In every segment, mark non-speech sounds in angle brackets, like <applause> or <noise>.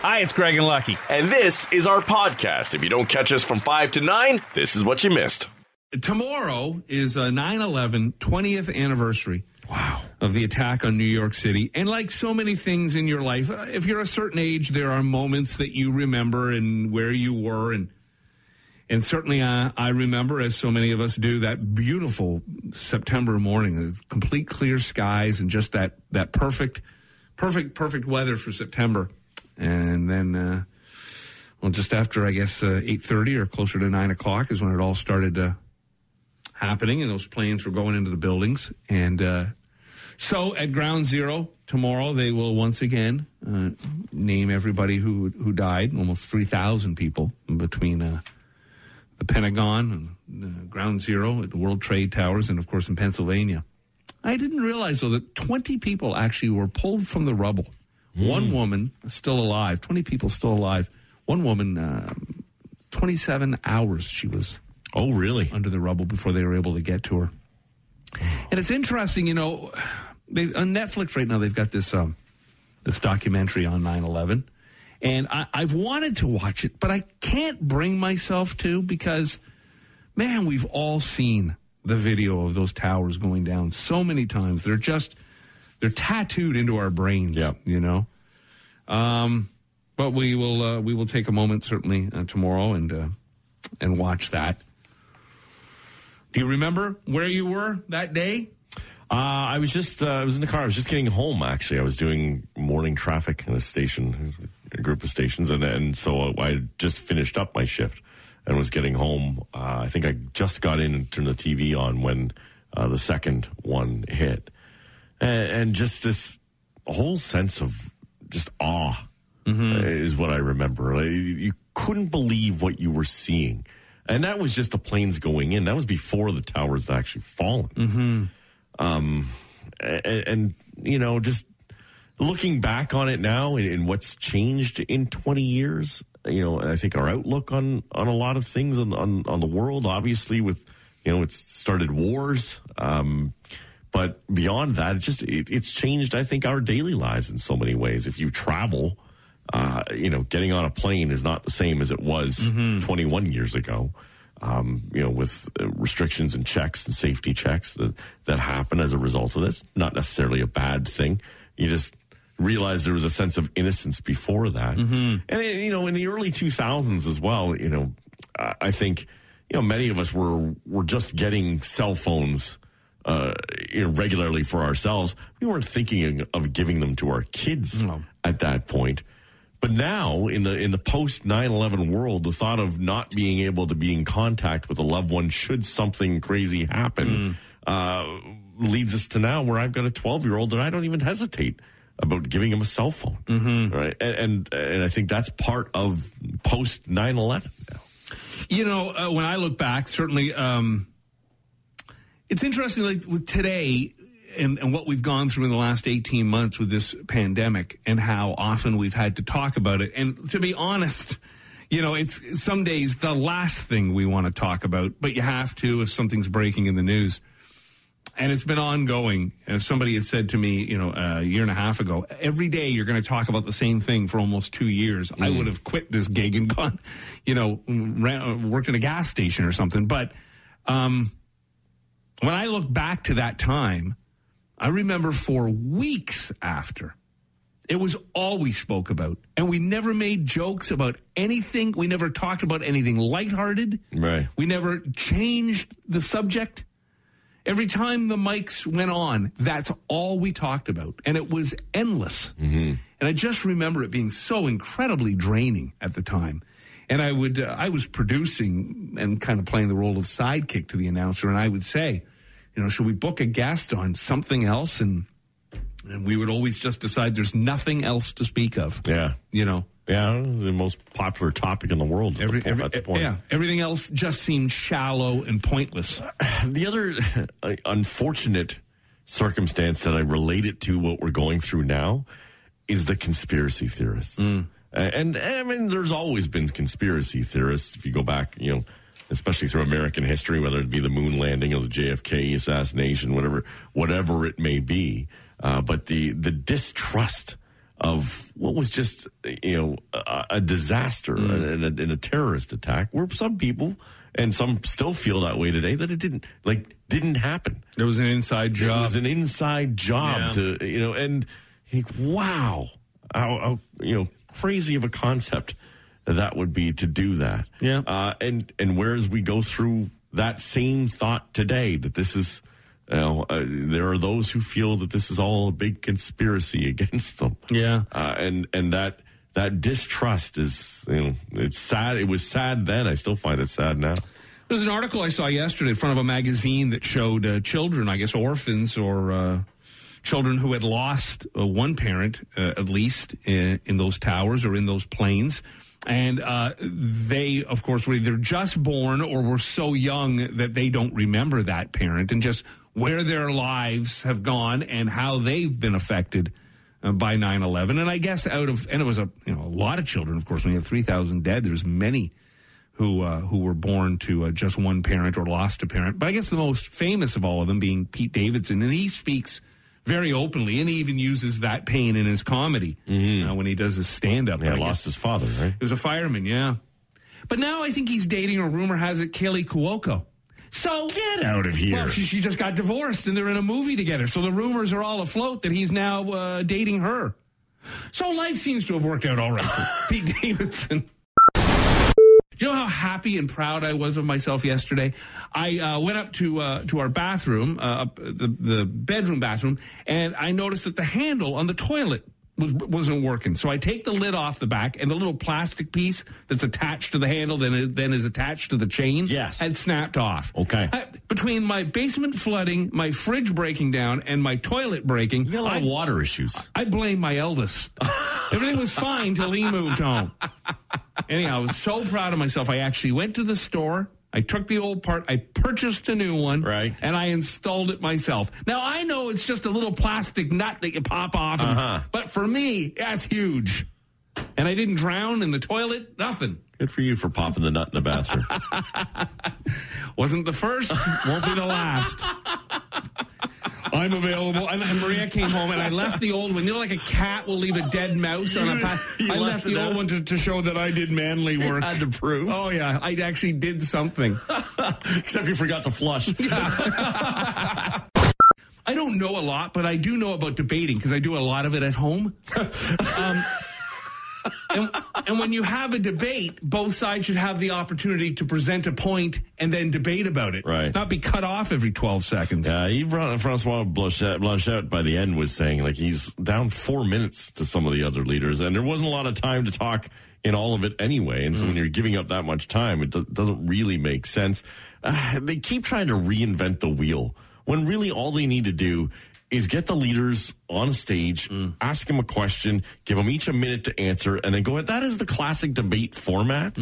Hi, it's Greg and Lucky. And this is our podcast. If you don't catch us from 5 to 9, this is what you missed. Tomorrow is a 9 11 20th anniversary. Wow. Of the attack on New York City. And like so many things in your life, uh, if you're a certain age, there are moments that you remember and where you were. And and certainly uh, I remember, as so many of us do, that beautiful September morning, complete clear skies and just that, that perfect, perfect, perfect weather for September. And then, uh, well, just after, I guess, uh, 8.30 or closer to 9 o'clock is when it all started uh, happening and those planes were going into the buildings. And uh, so at Ground Zero tomorrow, they will once again uh, name everybody who, who died, almost 3,000 people between uh, the Pentagon and Ground Zero at the World Trade Towers, and of course in Pennsylvania. I didn't realize though that 20 people actually were pulled from the rubble. Mm. One woman still alive, 20 people still alive. One woman, um, 27 hours she was. Oh, really? Under the rubble before they were able to get to her. And it's interesting, you know, they, on Netflix right now they've got this um, this documentary on 9 11 and I, I've wanted to watch it, but I can't bring myself to because, man, we've all seen the video of those towers going down so many times. They're just they're tattooed into our brains. Yeah, you know. Um, but we will uh, we will take a moment certainly uh, tomorrow and uh, and watch that. Do you remember where you were that day? Uh, I was just uh, I was in the car. I was just getting home. Actually, I was doing morning traffic in a station, a group of stations, and and so I just finished up my shift and was getting home. Uh, I think I just got in and turned the TV on when uh, the second one hit, and, and, just this whole sense of just awe mm-hmm. is what I remember. Like, you couldn't believe what you were seeing, and that was just the planes going in. That was before the towers had actually fallen. Mm-hmm. Um, and, and, you know, just looking back on it now and, and, what's changed in 20 years, you know, I think our outlook on, on a lot of things on, on, on the world, obviously with, you know, it's started wars. Um, but beyond that, it's just, it, it's changed, I think, our daily lives in so many ways. If you travel, uh, you know, getting on a plane is not the same as it was mm-hmm. 21 years ago um, you know, with uh, restrictions and checks and safety checks that, that happen as a result of this. Not necessarily a bad thing. You just realize there was a sense of innocence before that. Mm-hmm. And, you know, in the early 2000s as well, you know, I think, you know, many of us were, were just getting cell phones. Uh, you know, regularly for ourselves, we weren't thinking of giving them to our kids no. at that point. But now, in the in the post 9-11 world, the thought of not being able to be in contact with a loved one should something crazy happen mm. uh, leads us to now where I've got a twelve year old and I don't even hesitate about giving him a cell phone. Mm-hmm. Right, and, and, and I think that's part of post 9-11 now. You know, uh, when I look back, certainly. Um, it's interesting, like with today, and, and what we've gone through in the last 18 months with this pandemic and how often we've had to talk about it. And to be honest, you know, it's some days the last thing we want to talk about, but you have to if something's breaking in the news. And it's been ongoing. As somebody had said to me, you know, a year and a half ago, every day you're going to talk about the same thing for almost two years. Mm. I would have quit this gig and <laughs> gone, you know, ran, worked in a gas station or something. But um, when I look back to that time, I remember for weeks after, it was all we spoke about. And we never made jokes about anything. We never talked about anything lighthearted. Right. We never changed the subject. Every time the mics went on, that's all we talked about. And it was endless. Mm-hmm. And I just remember it being so incredibly draining at the time. And I would, uh, I was producing and kind of playing the role of sidekick to the announcer. And I would say, you know, should we book a guest on something else? And and we would always just decide there's nothing else to speak of. Yeah, you know. Yeah, the most popular topic in the world. Every, the, every, yeah, everything else just seemed shallow and pointless. <sighs> The other uh, unfortunate circumstance that I relate it to what we're going through now is the conspiracy theorists. Mm. Uh, and, and I mean, there's always been conspiracy theorists. If you go back, you know, especially through American history, whether it be the moon landing or the JFK assassination, whatever, whatever it may be. Uh, but the the distrust of what was just you know a, a disaster mm. and, a, and a terrorist attack, where some people and some still feel that way today that it didn't like didn't happen. It was an inside job. It was an inside job Yeah. to you know, and think, wow, how, how you know crazy of a concept that would be to do that. Yeah. uh, and and whereas we go through that same thought today that this is. You know, uh, there are those who feel that this is all a big conspiracy <laughs> against them. Yeah. uh, and and that that distrust is you know it's sad. It was sad then. I still find it sad now. There's an article I saw yesterday in front of a magazine that showed uh, children, I guess orphans or uh, children who had lost uh, one parent, uh, at least, in, in those towers or in those planes. And uh, they, of course, were either just born or were so young that they don't remember that parent and just where their lives have gone and how they've been affected uh, by 9-11. And I guess out of, and it was a, you know, a lot of children, of course, when you have 3,000 dead, there's many who uh, who were born to uh, just one parent or lost a parent. But I guess the most famous of all of them being Pete Davidson, and he speaks very openly, and he even uses that pain in his comedy uh, when he does his stand up. Yeah, lost his father, right? He was a fireman, yeah. But now I think he's dating, or rumor has it, Kaley Cuoco. So Get out of here. well, she, she just got divorced and they're in a movie together. So the rumors are all afloat that he's now uh, dating her. So life seems to have worked out all right for <laughs> Pete Davidson. You know how happy and proud I was of myself yesterday? I uh, went up to uh, to our bathroom, uh, the the bedroom bathroom, and I noticed that the handle on the toilet was wasn't working. So I take the lid off the back, and the little plastic piece that's attached to the handle then it- then is attached to the chain. Yes. had snapped off. Okay. I- between my basement flooding, my fridge breaking down, and my toilet breaking, You got a lot I, of water issues. I blame my eldest. <laughs> Everything was fine till he moved home. Anyhow, I was so proud of myself. I actually went to the store. I took the old part. I purchased a new one. Right. And I installed it myself. Now, I know it's just a little plastic nut that you pop off. and- Uh-huh. But for me, that's huge. And I didn't drown in the toilet. Nothing. Good for you for popping the nut in the bathroom. <laughs> Wasn't the first, won't be the last. I'm available. And, Maria came home, and I left the old one. You know, like a cat will leave a dead mouse on a path. I left left the old out? one to, to show that I did manly work. Had to prove. Oh yeah, I actually did something. <laughs> Except you forgot to flush. <laughs> I don't know a lot, but I do know about debating because I do a lot of it at home. <laughs> um, and, and when you have a debate, both sides should have the opportunity to present a point and then debate about it. Right. Not be cut off every 12 seconds. Yeah, uh, Yves Francois Blanchet, Blanchet by the end was saying like he's down four minutes to some of the other leaders, and there wasn't a lot of time to talk in all of it anyway. And so when you're giving up that much time, it do- doesn't really make sense. Uh, they keep trying to reinvent the wheel when really all they need to do is get the leaders on stage, ask them a question, give them each a minute to answer, and then go. ahead. That is the classic debate format, uh,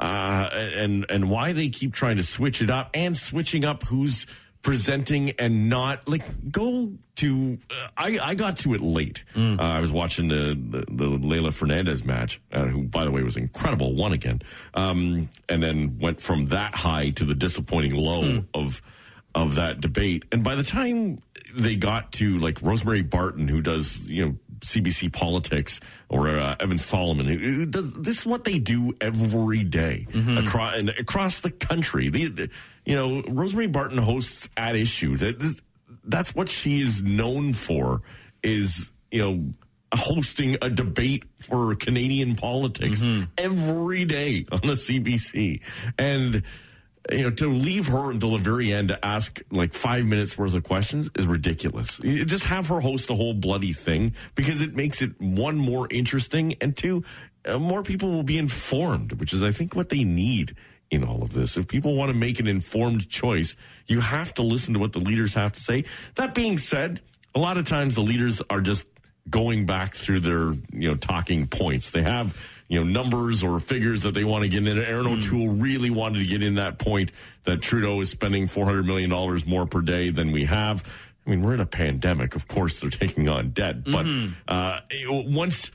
and and why they keep trying to switch it up and switching up who's presenting and not like go to. Uh, I I got to it late. Uh, I was watching the the, the Leylah Fernandez match, uh, who by the way was incredible, won again, um, and then went from that high to the disappointing low of of that debate. And by the time they got to like Rosemary Barton, who does you know CBC politics, or uh, Evan Solomon, who, who does this is what they do every day across and across the country. They, they- you know, Rosemary Barton hosts at issue. That this- that's what she is known for. Is you know. Hosting a debate for Canadian politics every day on the CBC. And you know, to leave her until the very end to ask like five minutes worth of questions is ridiculous. You just have her host the whole bloody thing because it makes it one more interesting and two, uh, more people will be informed, which is I think what they need in all of this. If people want to make an informed choice, you have to listen to what the leaders have to say. That being said, a lot of times the leaders are just going back through their you know talking points. They have you know numbers or figures that they want to get in. Erin hmm. O'Toole really wanted to get in that point that Trudeau is spending four hundred million dollars more per day than we have. I mean, we're in a pandemic. Of course, they're taking on debt, but mm-hmm. uh, once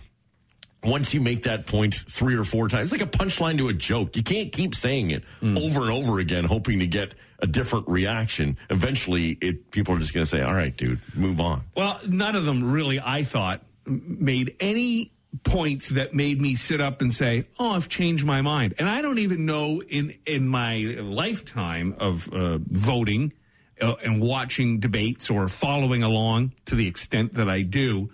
once you make that point three or four times, it's like a punchline to a joke. You can't keep saying it hmm. over and over again, hoping to get a different reaction. Eventually, it people are just going to say, "All right, dude, move on." Well, none of them really, I thought, made any points that made me sit up and say, "Oh, I've changed my mind." And I don't even know in in my lifetime of uh, voting uh, and watching debates or following along to the extent that I do,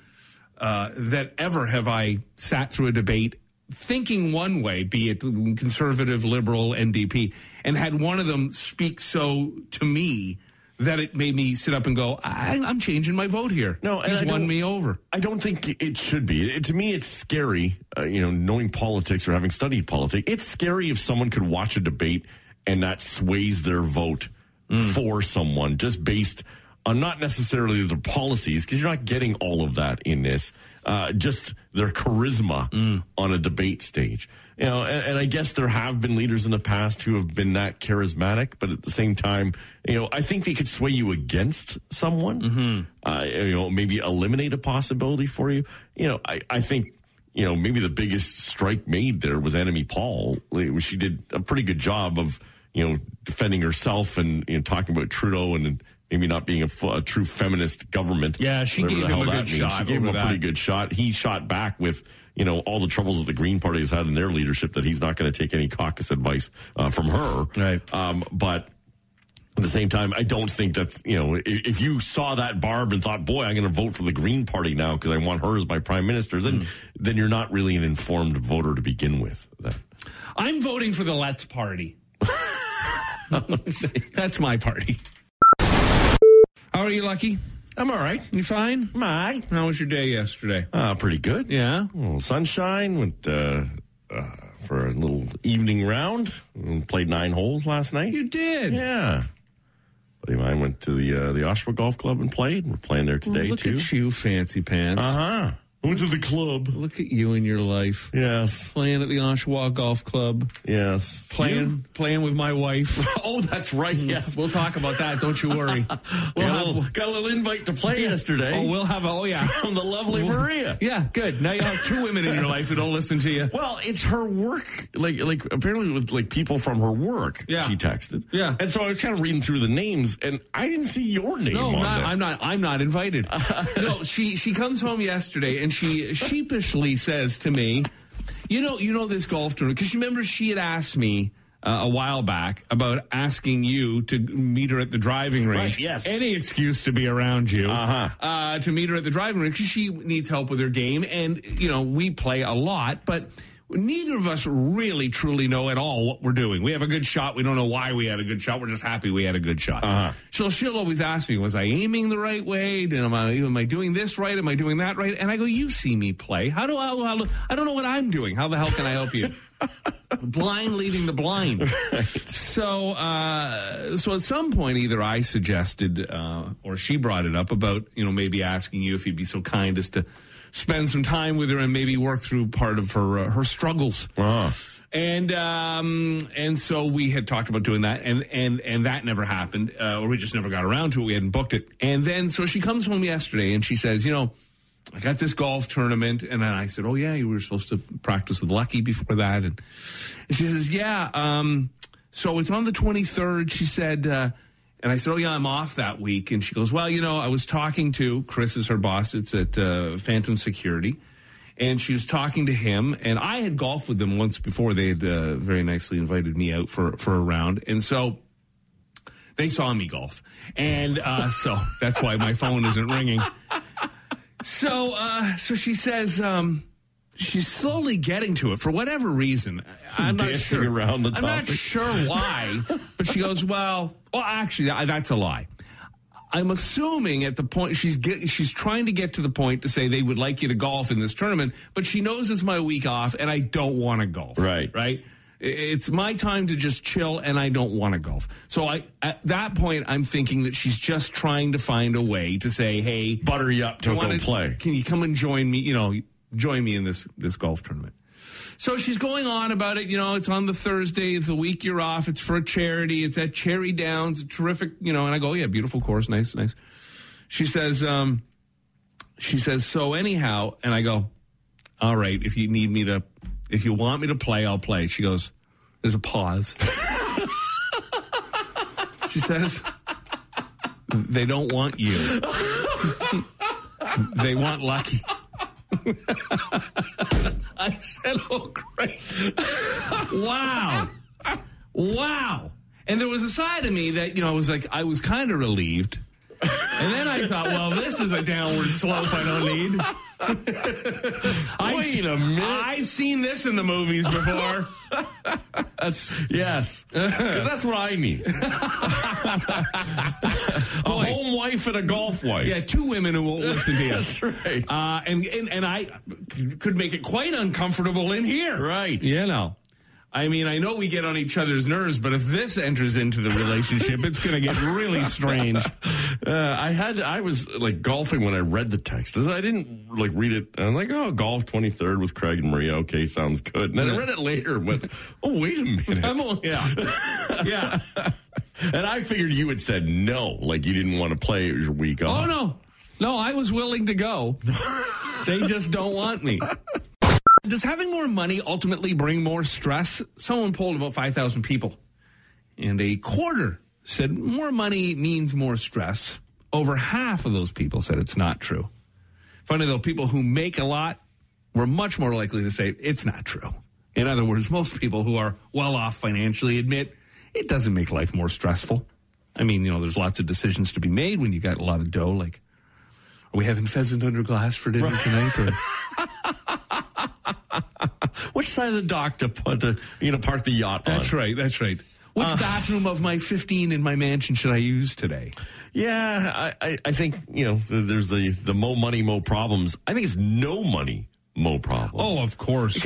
uh, that ever have I sat through a debate thinking one way, be it conservative, liberal, NDP, and had one of them speak so to me that it made me sit up and go, I, am changing my vote here. No, he's won me over. I don't think it should be. It, to me, it's scary. Uh, you know, knowing politics or having studied politics, it's scary if someone could watch a debate and that sways their vote mm. for someone just based on not necessarily the policies, because you're not getting all of that in this. Uh, just their charisma mm. on a debate stage. You know, and, and, I guess there have been leaders in the past who have been that charismatic, but at the same time, you know, I think they could sway you against someone. Mm-hmm. Uh, you know, maybe eliminate a possibility for you. You know, I, I think you know, maybe the biggest strike made there was Annamie Paul. She did a pretty good job of, you know, defending herself and you know, talking about Trudeau and maybe not being a, a true feminist government. Yeah, she gave him a good means. shot. She gave him a that. pretty good shot. He shot back with you know all the troubles that the Green Party has had in their leadership. That he's not going to take any caucus advice uh, from her. Right. Um, but at the same time, I don't think that's, you know, if, if you saw that Barb and thought, boy, I'm going to vote for the Green Party now because I want her as my prime minister, then, mm. then you're not really an informed voter to begin with. Then. I'm voting for the Let's Party. <laughs> <laughs> that's my party. How are you, Lucky? I'm all right. You fine? I'm all right. How was your day yesterday? Uh, pretty good. Yeah. A little sunshine. Went uh, uh, for a little evening round. Played nine holes last night. You did? Yeah. Buddy of mine went to the uh, the Oshawa Golf Club and played. We're playing there today, well, look too. Look at you, fancy pants. Uh huh. I went to the club. Look at you in your life. Yes. Playing at the Oshawa Golf Club. Yes. Playing you? playing with my wife. <laughs> oh, that's right. Mm. Yes. We'll talk about that. Don't you worry. <laughs> We'll got, have, a little, got a little invite to play yesterday. Oh, we'll have a, oh yeah. From the lovely we'll, Maria. Yeah, good. Now you have two women in your life who don't listen to you. Well, it's her work. Like, like apparently with like people from her work. Yeah. She texted. Yeah. And so I was kind of reading through the names and I didn't see your name no, not, I'm not, I'm not invited. <laughs> no, she, she comes home yesterday and she, she sheepishly says to me, "You know, you know this golf tournament because remember she had asked me." Uh, a while back about asking you to meet her at the driving range. Right, yes. Any excuse to be around you. Uh-huh. Uh, to meet her at the driving range because she needs help with her game. And, you know, we play a lot, but neither of us really truly know at all what we're doing. We have a good shot. We don't know why we had a good shot. We're just happy we had a good shot. Uh-huh. So she'll always ask me, was I aiming the right way? Am I, am I doing this right? Am I doing that right? And I go, you see me play. How do I, how, I don't know what I'm doing. How the hell can I help you? <laughs> blind leading the blind. Right. So, uh, so at some point, either I suggested uh, or she brought it up about, you know, maybe asking you if you'd be so kind as to spend some time with her and maybe work through part of her uh, her struggles. Uh-huh. And um, and so we had talked about doing that, and and and that never happened, uh, or we just never got around to it. We hadn't booked it. And then so she comes home yesterday, and she says, you know. I got this golf tournament, and then I said, "Oh yeah, you were supposed to practice with Lucky before that." And, and she says, "Yeah, um, so it's on the 23rd." She said, uh, and I said, Oh, yeah, I'm off that week. And she goes, Well, you know, I was talking to Chris, is her boss. It's at uh, Phantom Security. And she was talking to him. And I had golfed with them once before. They had uh, very nicely invited me out for, for a round. And so they saw me golf. And uh, so that's why my phone isn't ringing. So, uh, so she says, um, she's slowly getting to it for whatever reason. I'm not sure. Around the I'm not sure why, <laughs> but she goes, "Well, well, actually, that's a lie." I'm assuming at the point she's get, she's trying to get to the point to say they would like you to golf in this tournament, but she knows it's my week off and I don't want to golf. Right, right. It's my time to just chill, and I don't want to golf. So I, at that point, I'm thinking that she's just trying to find a way to say, "Hey, butter you up to go play. Can you come and join me? You know, join me in this this golf tournament. So she's going on about it. You know, it's on the Thursday. It's the week you're off. It's for a charity. It's at Cherry Downs. Terrific. You know, and I go, yeah, beautiful course. Nice, nice. She says, um, she says, so anyhow, and I go, all right, if you need me to, if you want me to play, I'll play. She goes, there's a pause. <laughs> she says, they don't want you. they want Lucky. <laughs> I said, oh, great. <laughs> wow. Wow. And there was a side of me that, you know, I was like, I was kind of relieved. <laughs> And then I thought, well, this is a downward slope I don't need. <laughs> I, Wait a minute. I've seen this in the movies before. <laughs> That's, yes, because that's what I need. a home wife and a golf wife. Yeah, two women who won't listen to you. That's right. Uh, and, and and I could make it quite uncomfortable in here. Right. You know. I mean, I know we get on each other's nerves, but if this enters into the relationship, it's going to get really strange. <laughs> Uh, I had I was like golfing when I read the text. I didn't like read it. I'm like, oh, golf 23rd with Craig and Maria. Okay, sounds good. And then I read it later and went, oh, wait a minute. <laughs> I'm all, yeah, yeah. <laughs> and I figured you had said no, like you didn't want to play. It was your week off. Oh no, no, I was willing to go. they just don't want me. Does having more money ultimately bring more stress? Someone polled about 5,000 people, and a quarter said more money means more stress. Over half of those people said it's not true. Funny though, people who make a lot were much more likely to say it's not true. In other words, most people who are well off financially admit it doesn't make life more stressful. I mean, you know, there's lots of decisions to be made when you got a lot of dough, like are we having pheasant under glass for dinner tonight? Or? <laughs> Which side of the dock to put the you know park the yacht on? That's right. That's right. Which bathroom of my 15 in my mansion should I use today? Yeah, I, I, I think you know there's the the mo money mo problems. I think it's no money mo problems. Oh, of course.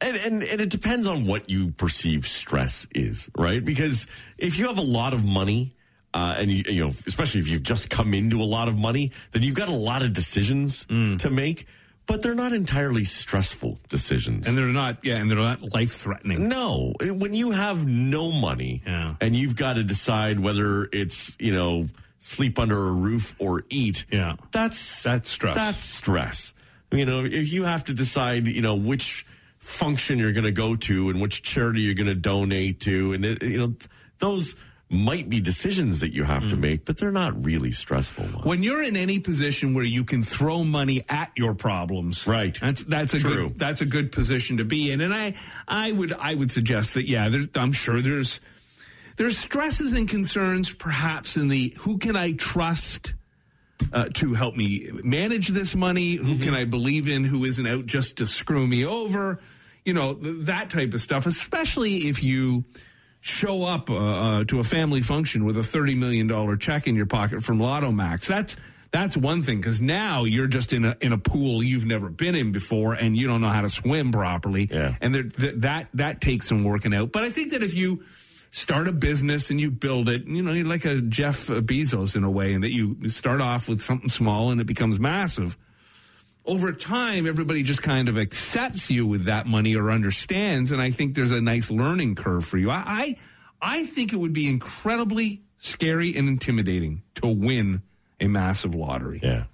And, and and it depends on what you perceive stress is, right? Because if you have a lot of money, uh, and you, you know, especially if you've just come into a lot of money, then you've got a lot of decisions to make, but they're not entirely stressful decisions. And they're not, yeah, and they're not life threatening. No, when you have no money Yeah. and you've got to decide whether it's, you know, sleep under a roof or eat. Yeah. That's That's stress. That's stress. You know, if you have to decide, you know, which function you're going to go to and which charity you're going to donate to and it, you know, those might be decisions that you have to make, but they're not really stressful ones. When you're in any position where you can throw money at your problems, Right. That's that's a True. good that's a good position to be in. And I I would I would suggest that yeah, there's, I'm sure there's there's stresses and concerns perhaps in the who can I trust uh, to help me manage this money? Who can I believe in who isn't out just to screw me over? You know, th- that type of stuff, especially if you show up uh, uh, to a family function with a $30 million check in your pocket from Lotto Max. That's that's one thing because now you're just in a in a pool you've never been in before and you don't know how to swim properly. Yeah. And there, th- that that takes some working out. But I think that if you start a business and you build it, you know, you're like a Jeff Bezos in a way, and that you start off with something small and it becomes massive. Over time, everybody just kind of accepts you with that money or understands, and I think there's a nice learning curve for you. I, I, I think it would be incredibly scary and intimidating to win a massive lottery. Yeah.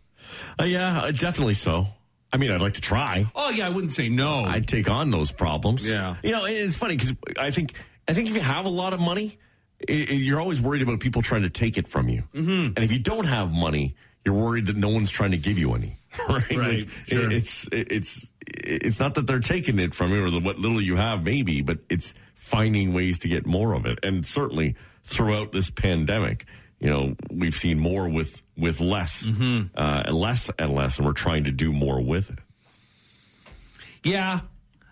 Uh, yeah, uh, definitely so. I mean, I'd like to try. Oh yeah, I wouldn't say no. I'd take on those problems. Yeah. You know, it's funny because I think I think if you have a lot of money, i i- you're always worried about people trying to take it from you. Mm-hmm. And if you don't have money, you're worried that no one's trying to give you any. <laughs> Right. Right, Like, sure. it- It's it's it's not that they're taking it from you or the, what little you have, maybe, but it's finding ways to get more of it. And certainly throughout this pandemic. You know, we've seen more with with less, Mm-hmm. uh, and less and less, and we're trying to do more with it. yeah,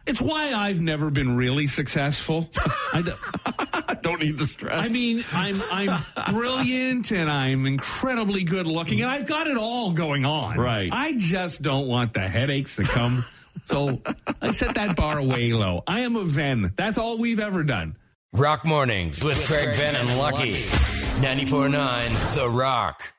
it's why I've never been really successful. I d- <laughs> Don't need the stress. I mean, I'm I'm brilliant and I'm incredibly good looking and I've got it all going on. Right. I just don't want the headaches that come. so I set that bar way low. I am a Ven. That's all we've ever done. Rock Mornings with Craig Ben and Lucky. 94.9 The Rock.